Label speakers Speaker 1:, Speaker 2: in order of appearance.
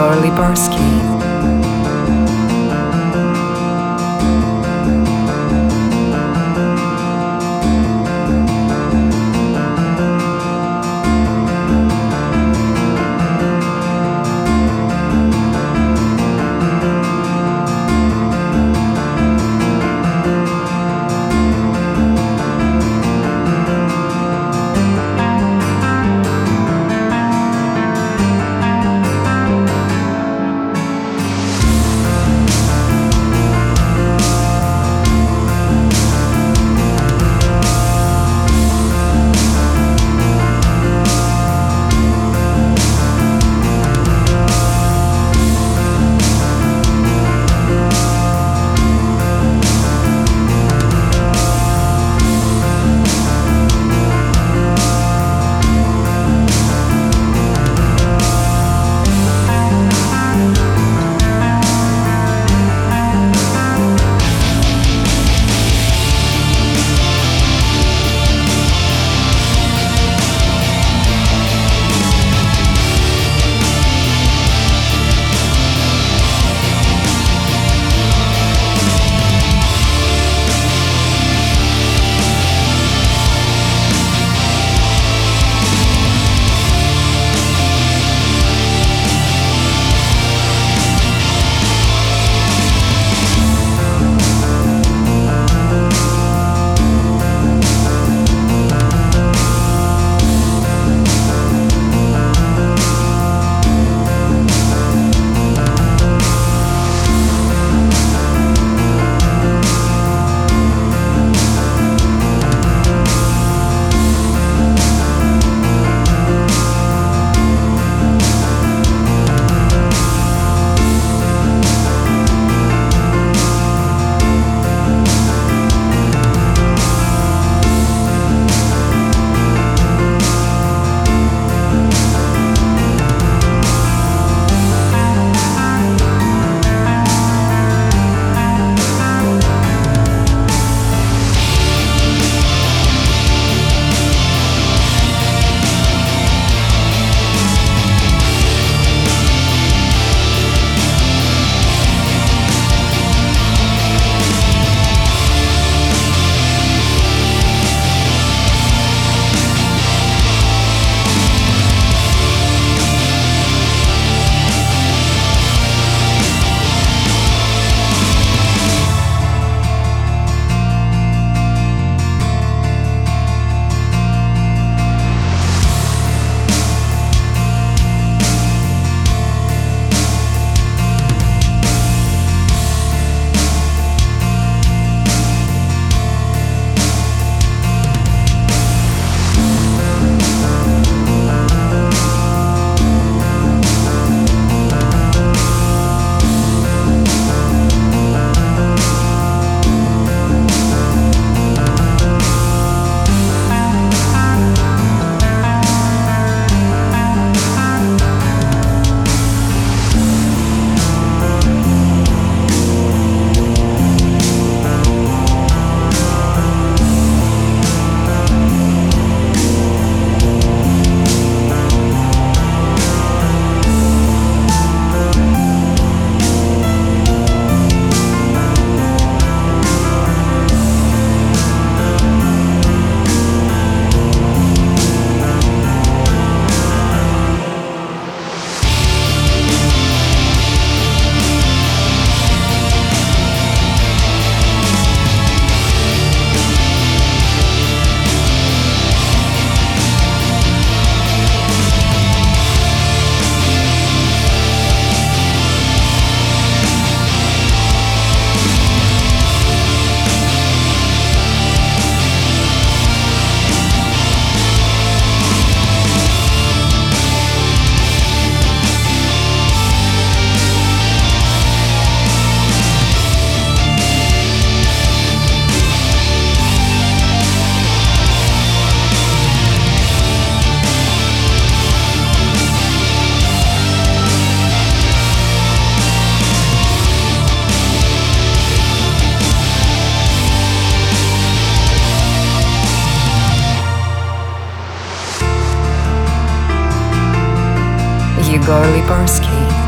Speaker 1: Yegor Libarsky. Igor Libarsky.